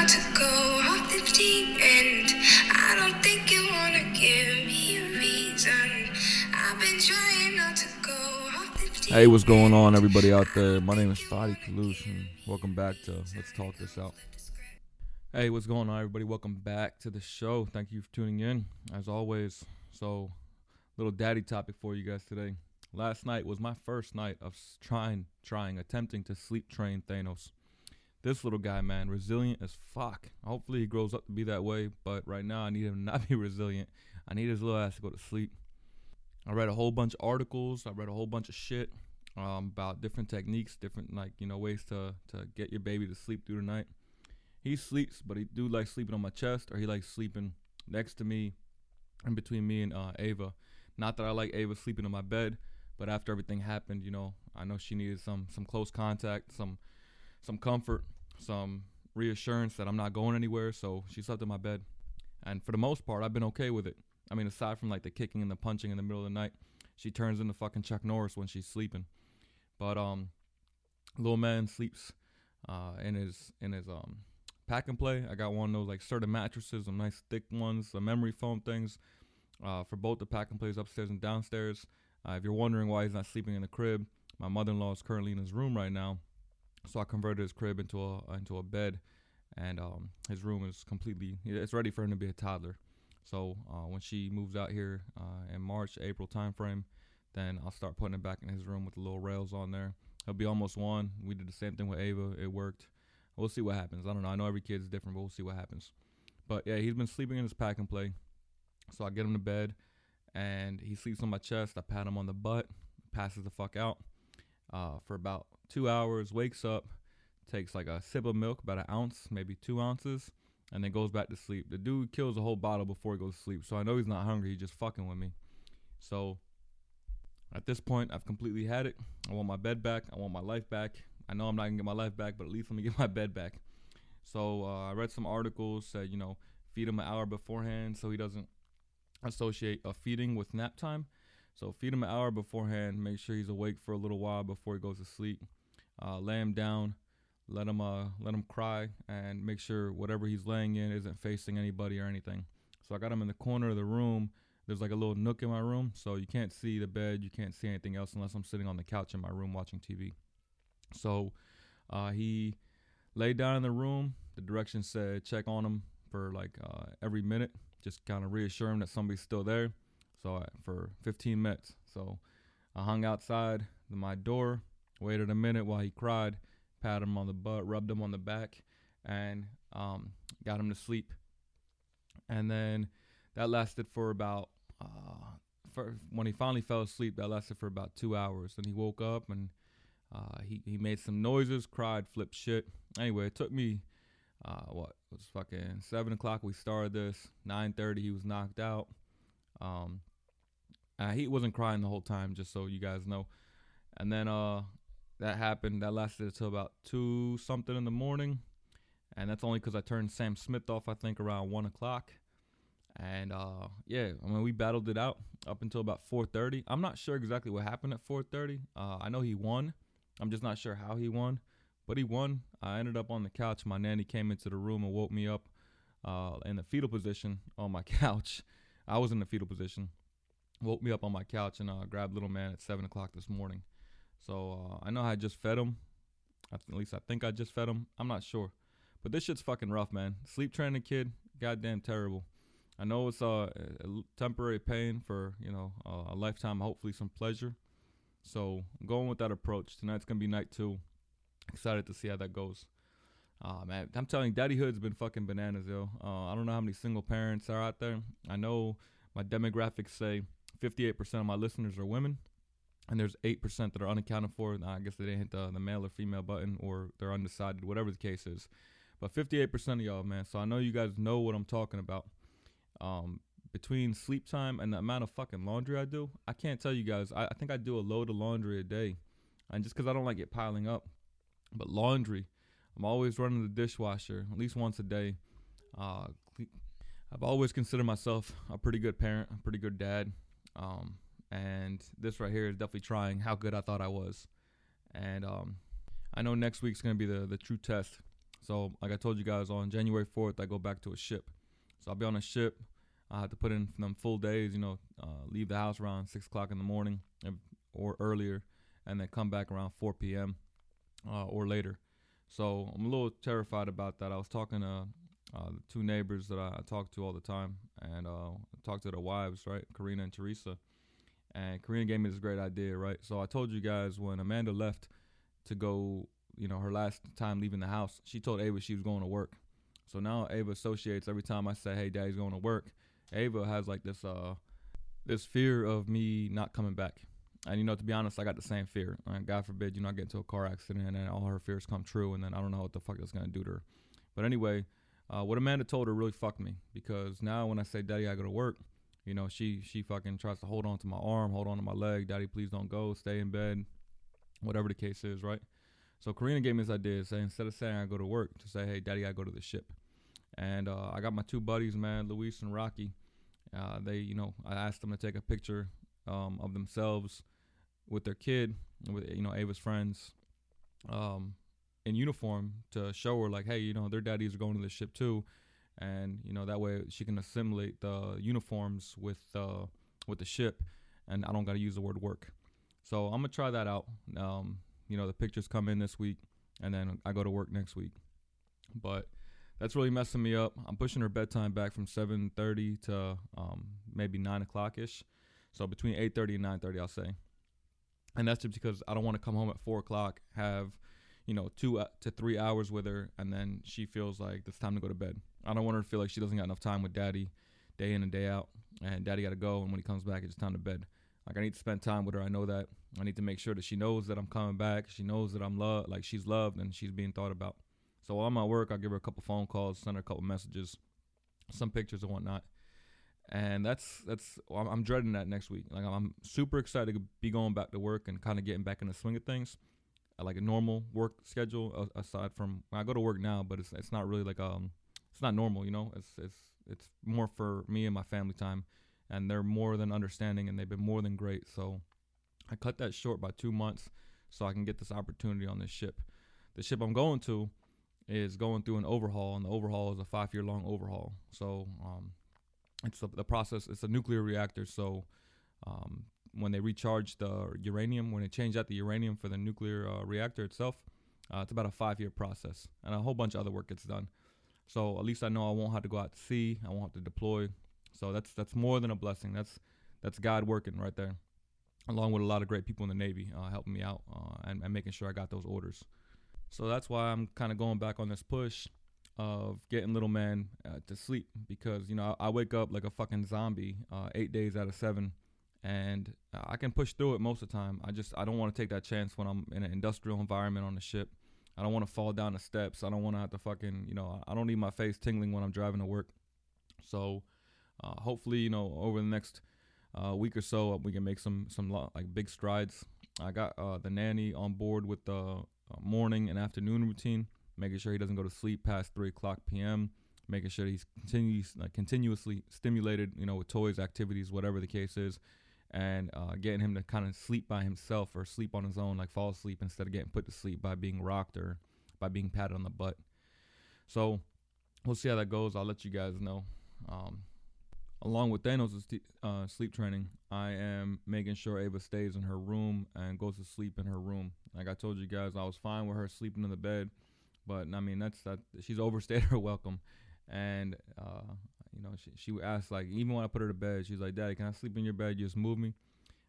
not to go off the deep end. I don't think you wanna give me a reason. I've been trying not to go off the deep Hey, what's going on, everybody out there? My name is Fadi Kalush, and welcome back to Let's Talk This Out. Hey, what's going on, everybody? Welcome back to the show. Thank you for tuning in, as always. So, little daddy topic for you guys today. Last night was my first night of trying, trying, attempting to sleep train Thanos. This little guy, man, resilient as fuck. Hopefully, he grows up to be that way. But right now, I need him not be resilient. I need his little ass to go to sleep. I read a whole bunch of articles. I read a whole bunch of shit um, about different techniques, different like you know ways to to get your baby to sleep through the night. He sleeps, but he do like sleeping on my chest, or he likes sleeping next to me, in between me and uh, Ava. Not that I like Ava sleeping on my bed, but after everything happened, you know, I know she needed some some close contact, some some comfort, some reassurance that I'm not going anywhere. So she slept in my bed, and for the most part, I've been okay with it. I mean, aside from like the kicking and the punching in the middle of the night, she turns into fucking Chuck Norris when she's sleeping. But um, little man sleeps uh in his in his um pack and play. I got one of those like Serta mattresses, some nice thick ones, the memory foam things, uh, for both the pack and plays upstairs and downstairs. Uh, if you're wondering why he's not sleeping in the crib, my mother-in-law is currently in his room right now, so I converted his crib into a into a bed, and um his room is completely it's ready for him to be a toddler. So uh, when she moves out here uh, in March, April timeframe, then I'll start putting it back in his room with the little rails on there. He'll be almost one. We did the same thing with Ava. It worked. We'll see what happens. I don't know. I know every kid's different, but we'll see what happens. But yeah, he's been sleeping in his pack and play. So I get him to bed, and he sleeps on my chest. I pat him on the butt, passes the fuck out uh, for about two hours. Wakes up, takes like a sip of milk, about an ounce, maybe two ounces, and then goes back to sleep. The dude kills a whole bottle before he goes to sleep. So I know he's not hungry. He's just fucking with me. So at this point, I've completely had it. I want my bed back. I want my life back. I know I'm not gonna get my life back, but at least let me get my bed back. So uh, I read some articles said you know feed him an hour beforehand so he doesn't associate a feeding with nap time. So feed him an hour beforehand. Make sure he's awake for a little while before he goes to sleep. Uh, lay him down. Let him uh let him cry and make sure whatever he's laying in isn't facing anybody or anything. So I got him in the corner of the room. There's like a little nook in my room, so you can't see the bed. You can't see anything else unless I'm sitting on the couch in my room watching TV. So uh, he laid down in the room. The directions said check on him for like uh, every minute, just kind of reassure him that somebody's still there. So uh, for 15 minutes. So I hung outside my door, waited a minute while he cried, patted him on the butt, rubbed him on the back, and um, got him to sleep. And then that lasted for about uh, for when he finally fell asleep. That lasted for about two hours. Then he woke up and uh, he he made some noises, cried, flipped shit. Anyway, it took me uh, what it was fucking seven o'clock. We started this nine thirty. He was knocked out. Um, uh, he wasn't crying the whole time, just so you guys know. And then uh, that happened. That lasted until about two something in the morning, and that's only because I turned Sam Smith off. I think around one o'clock. And uh, yeah, I mean we battled it out up until about 4:30. I'm not sure exactly what happened at 4:30. Uh, I know he won. I'm just not sure how he won, but he won. I ended up on the couch. My nanny came into the room and woke me up uh, in the fetal position on my couch. I was in the fetal position. Woke me up on my couch and uh, grabbed little man at seven o'clock this morning. So uh, I know I just fed him. At least I think I just fed him. I'm not sure, but this shit's fucking rough, man. Sleep training kid, goddamn terrible. I know it's uh, a temporary pain for you know uh, a lifetime, hopefully some pleasure. So I'm going with that approach. Tonight's gonna be night two. Excited to see how that goes. Uh, man, I'm telling you, daddyhood's been fucking bananas, yo. Uh, I don't know how many single parents are out there. I know my demographics say 58% of my listeners are women, and there's 8% that are unaccounted for. I guess they didn't hit the, the male or female button, or they're undecided, whatever the case is. But 58% of y'all, man. So I know you guys know what I'm talking about. Um, between sleep time and the amount of fucking laundry I do, I can't tell you guys. I, I think I do a load of laundry a day, and just because I don't like it piling up, but laundry, I'm always running the dishwasher at least once a day. Uh, I've always considered myself a pretty good parent, a pretty good dad, um, and this right here is definitely trying how good I thought I was. And um, I know next week's gonna be the the true test. So, like I told you guys, on January 4th, I go back to a ship. So I'll be on a ship. I have to put in them full days, you know, uh, leave the house around six o'clock in the morning or earlier, and then come back around 4 p.m. Uh, or later. So I'm a little terrified about that. I was talking to uh, two neighbors that I, talk to all the time, and uh, talk to their wives, right, Karina and Teresa. And Karina gave me this great idea, right? So I told you guys when Amanda left to go, you know, her last time leaving the house, she told Ava she was going to work. So now Ava associates every time I say, "Hey, Daddy's going to work." Ava has like this uh this fear of me not coming back. And you know, to be honest, I got the same fear. Like, God forbid, you know, I get into a car accident and all her fears come true, and then I don't know what the fuck that's gonna do to her. But anyway, uh, what Amanda told her really fucked me because now when I say, "Daddy, I go to work," you know, she she fucking tries to hold on to my arm, hold on to my leg. Daddy, please don't go. Stay in bed. Whatever the case is, right? So Karina gave me this idea, say instead of saying I go to work, to say, "Hey, Daddy, I go to the ship." And uh, I got my two buddies, man, Luis and Rocky. Uh, they, you know, I asked them to take a picture um, of themselves with their kid, with you know Ava's friends, um, in uniform to show her like, hey, you know, their daddies are going to the ship too, and you know that way she can assimilate the uniforms with uh, with the ship, and I don't got to use the word work. So I'm gonna try that out. Um, you know, the pictures come in this week, and then I go to work next week. But that's really messing me up. I'm pushing her bedtime back from 7:30 to um, maybe nine o'clock ish. So between 8:30 and 9:30, I'll say. And that's just because I don't want to come home at four o'clock, have you know two uh, to three hours with her, and then she feels like it's time to go to bed. I don't want her to feel like she doesn't got enough time with daddy, day in and day out, and daddy got to go, and when he comes back, it's time to bed. Like I need to spend time with her. I know that. I need to make sure that she knows that I'm coming back. She knows that I'm loved, like she's loved and she's being thought about. So while I'm at work, I'll give her a couple phone calls, send her a couple messages, some pictures and whatnot. And that's that's I'm, I'm dreading that next week. Like I'm super excited to be going back to work and kind of getting back in the swing of things, I like a normal work schedule aside from I go to work now, but it's it's not really like um it's not normal, you know. It's it's it's more for me and my family time, and they're more than understanding and they've been more than great. So I cut that short by two months so I can get this opportunity on this ship. The ship I'm going to is going through an overhaul, and the overhaul is a five year long overhaul. So um, it's the process. It's a nuclear reactor. So um, when they recharge the uranium, when they change out the uranium for the nuclear uh, reactor itself, uh, it's about a five year process, and a whole bunch of other work gets done. So at least I know I won't have to go out to sea. I won't have to deploy. So that's that's more than a blessing. That's that's God working right there, along with a lot of great people in the Navy uh, helping me out uh, and, and making sure I got those orders. So that's why I'm kind of going back on this push of getting little man uh, to sleep because you know I, I, wake up like a fucking zombie uh, eight days out of seven, and I can push through it most of the time. I just I don't want to take that chance when I'm in an industrial environment on the ship. I don't want to fall down the steps. I don't want to have to fucking you know I don't need my face tingling when I'm driving to work. So uh, hopefully you know over the next uh, week or so we can make some some like big strides. I got uh, the nanny on board with the uh, morning and afternoon routine, making sure he doesn't go to sleep past three o'clock p.m. Making sure he's continues like continuously stimulated, you know, with toys, activities, whatever the case is, and uh, getting him to kind of sleep by himself or sleep on his own, like fall asleep instead of getting put to sleep by being rocked or by being patted on the butt. So we'll see how that goes. I'll let you guys know. Um, along with Thanos' uh, sleep training, I am making sure Ava stays in her room and goes to sleep in her room. Like I told you guys, I was fine with her sleeping in the bed, but I mean that's that she's overstayed her welcome, and uh, you know she she asked like even when I put her to bed, she's like, "Daddy, can I sleep in your bed? You just move me."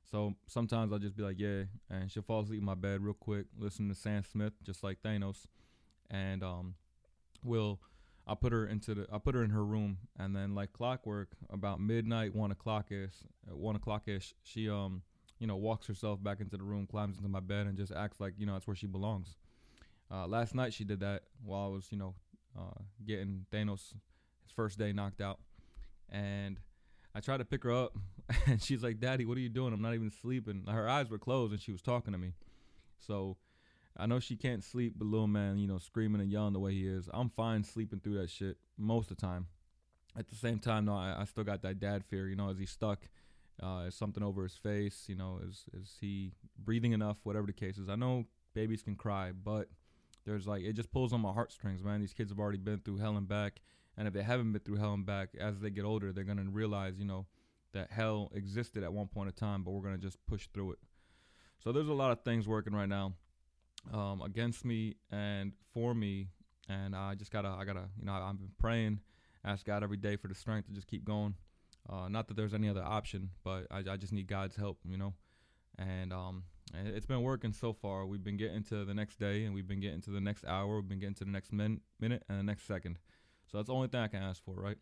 So sometimes I'll just be like, "Yeah," and she'll fall asleep in my bed real quick, listen to Sam Smith, just like Thanos, and um, we'll I put her into the I put her in her room, and then like clockwork, about midnight, one o'clock ish, one o'clock ish, she um you know walks herself back into the room, climbs into my bed, and just acts like you know that's where she belongs. Uh, last night she did that while I was you know uh, getting Thanos his first day knocked out, and I tried to pick her up, and she's like, "Daddy, what are you doing? I'm not even sleeping." Her eyes were closed, and she was talking to me, so I know she can't sleep, but little man, you know, screaming and yelling the way he is, I'm fine sleeping through that shit most of the time. At the same time, though, I, I still got that dad fear. You know, is he stuck? Uh, is something over his face? You know, is is he breathing enough? Whatever the case is, I know babies can cry, but there's like it just pulls on my heartstrings, man. These kids have already been through hell and back, and if they haven't been through hell and back, as they get older, they're gonna realize, you know, that hell existed at one point in time, but we're gonna just push through it. So there's a lot of things working right now um, against me and for me, and I just gotta, I gotta, you know, I've been praying, ask God every day for the strength to just keep going. Uh, not that there's any other option, but I, I just need God's help, you know. And um, it's been working so far. We've been getting to the next day, and we've been getting to the next hour. We've been getting to the next min- minute and the next second. So that's the only thing I can ask for, right?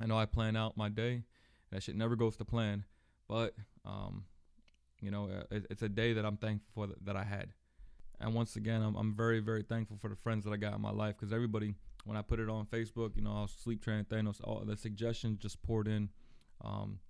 I know I plan out my day. That shit never goes to plan, but um, you know, uh, it, it's a day that I'm thankful for that, that I had. And once again, I'm, I'm very, very thankful for the friends that I got in my life because everybody, when I put it on Facebook, you know, I was sleep training Thanos, all the suggestions just poured in. Um,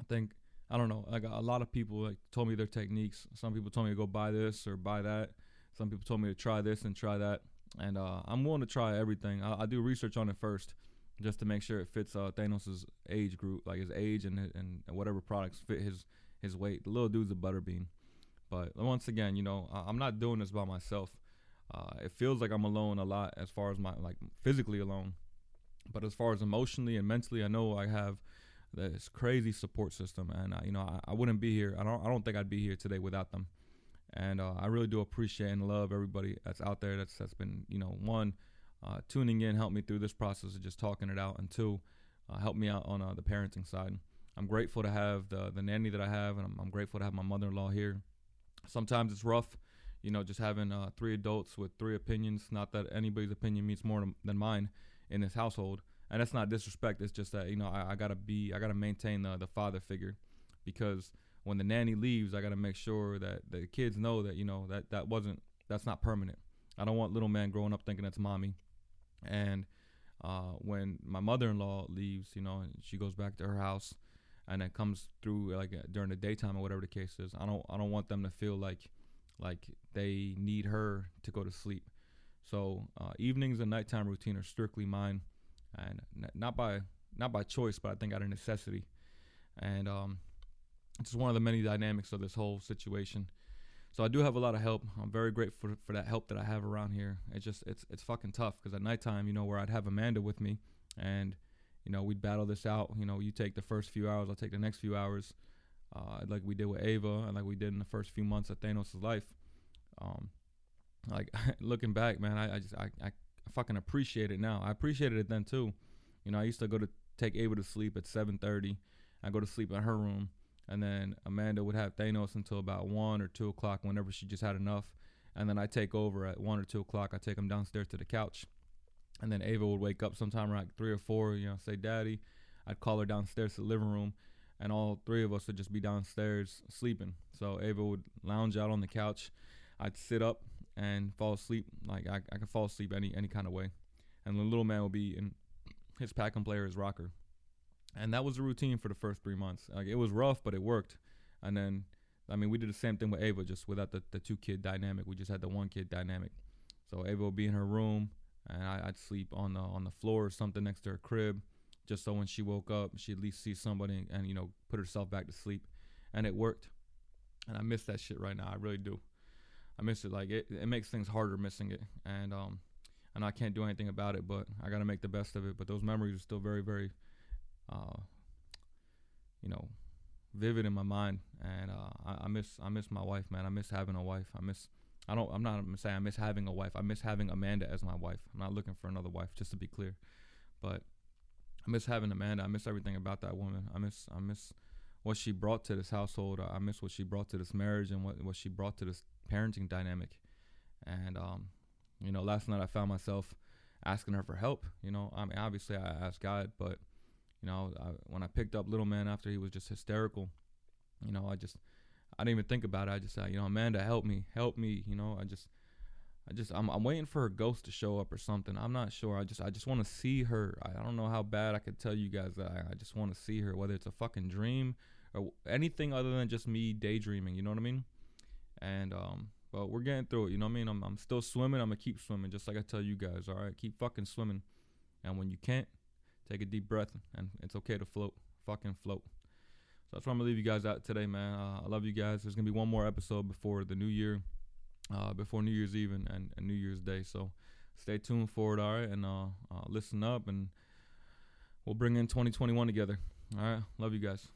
I think, I don't know, like a lot of people like told me their techniques. Some people told me to go buy this or buy that. Some people told me to try this and try that. And uh, I'm willing to try everything. I, I, do research on it first just to make sure it fits uh, Thanos's age group, like his age and, and, whatever products fit his, his weight. The little dude's a butterbean. But once again, you know, I'm not doing this by myself. Uh, it feels like I'm alone a lot as far as my like physically alone, but as far as emotionally and mentally, I know I have this crazy support system, and I, you know I, I wouldn't be here. I don't I don't think I'd be here today without them. And uh, I really do appreciate and love everybody that's out there that's that's been you know one uh, tuning in, help me through this process of just talking it out, and two, uh, help me out on uh, the parenting side. I'm grateful to have the the nanny that I have, and I'm, I'm grateful to have my mother-in-law here Sometimes it's rough, you know, just having uh, three adults with three opinions. Not that anybody's opinion means more than mine in this household, and that's not disrespect. It's just that you know I, I gotta be, I gotta maintain the the father figure, because when the nanny leaves, I gotta make sure that the kids know that you know that that wasn't that's not permanent. I don't want little man growing up thinking that's mommy, and uh, when my mother-in-law leaves, you know, she goes back to her house and it comes through like uh, during the daytime or whatever the case is. I don't I don't want them to feel like like they need her to go to sleep. So uh, evenings and nighttime routine are strictly mine, and not by not by choice, but I think out of necessity. And um, it's just one of the many dynamics of this whole situation. So I do have a lot of help. I'm very grateful for, for that help that I have around here. It's just it's it's fucking tough because at nighttime, you know, where I'd have Amanda with me, and you know, we'd battle this out. You know, you take the first few hours, I'll take the next few hours, uh, like we did with Ava and like we did in the first few months of Thanos' life. Um, like looking back, man, I, I just I, I fucking appreciate it now. I appreciated it then too. You know, I used to go to take Ava to sleep at 7:30. I go to sleep in her room, and then Amanda would have Thanos until about one or two o'clock, whenever she just had enough. And then I take over at one or two o'clock. I take him downstairs to the couch, and then Ava would wake up sometime around three or four, you know, say, Daddy. I'd call her downstairs to the living room, and all three of us would just be downstairs sleeping. So Ava would lounge out on the couch. I'd sit up and fall asleep. Like I, I could fall asleep any any kind of way. And the little man would be in his pack and play or his rocker. And that was the routine for the first three months. Like it was rough, but it worked. And then, I mean, we did the same thing with Ava, just without the, the two kid dynamic. We just had the one kid dynamic. So Ava would be in her room and I, would sleep on the on the floor or something next to her crib, just so when she woke up, she at least see somebody and, you know put herself back to sleep, and it worked. And I miss that shit right now. I really do. I miss it. Like it, it makes things harder missing it, and um, and I can't do anything about it. But I gotta make the best of it. But those memories are still very, very, uh, you know, vivid in my mind. And uh, I, I miss I miss my wife, man. I miss having a wife. I miss I don't. I'm not saying I miss having a wife. I miss having Amanda as my wife. I'm not looking for another wife, just to be clear. But I miss having Amanda. I miss everything about that woman. I miss. I miss what she brought to this household. I miss what she brought to this marriage and what what she brought to this parenting dynamic. And um, you know, last night I found myself asking her for help. You know, I mean, obviously I asked God, but you know, I, when I picked up little man after he was just hysterical, you know, I just I didn't even think about it. I just said, you know, Amanda, help me, help me. You know, I just, I just, I'm, I'm waiting for her ghost to show up or something. I'm not sure. I just, I just want to see her. I, I don't know how bad I could tell you guys that. I, I just want to see her, whether it's a fucking dream or anything other than just me daydreaming. You know what I mean? And um, but we're getting through it. You know what I mean? I'm, I'm still swimming. I'm gonna keep swimming, just like I tell you guys. All right, keep fucking swimming. And when you can't, take a deep breath, and it's okay to float. Fucking float. So that's why I'm gonna leave you guys out today, man. Uh, I love you guys. There's gonna be one more episode before the new year, uh, before New Year's Eve and, and, New Year's Day. So stay tuned for it, all right? And uh, uh, listen up, and we'll bring in 2021 together. All right, love you guys.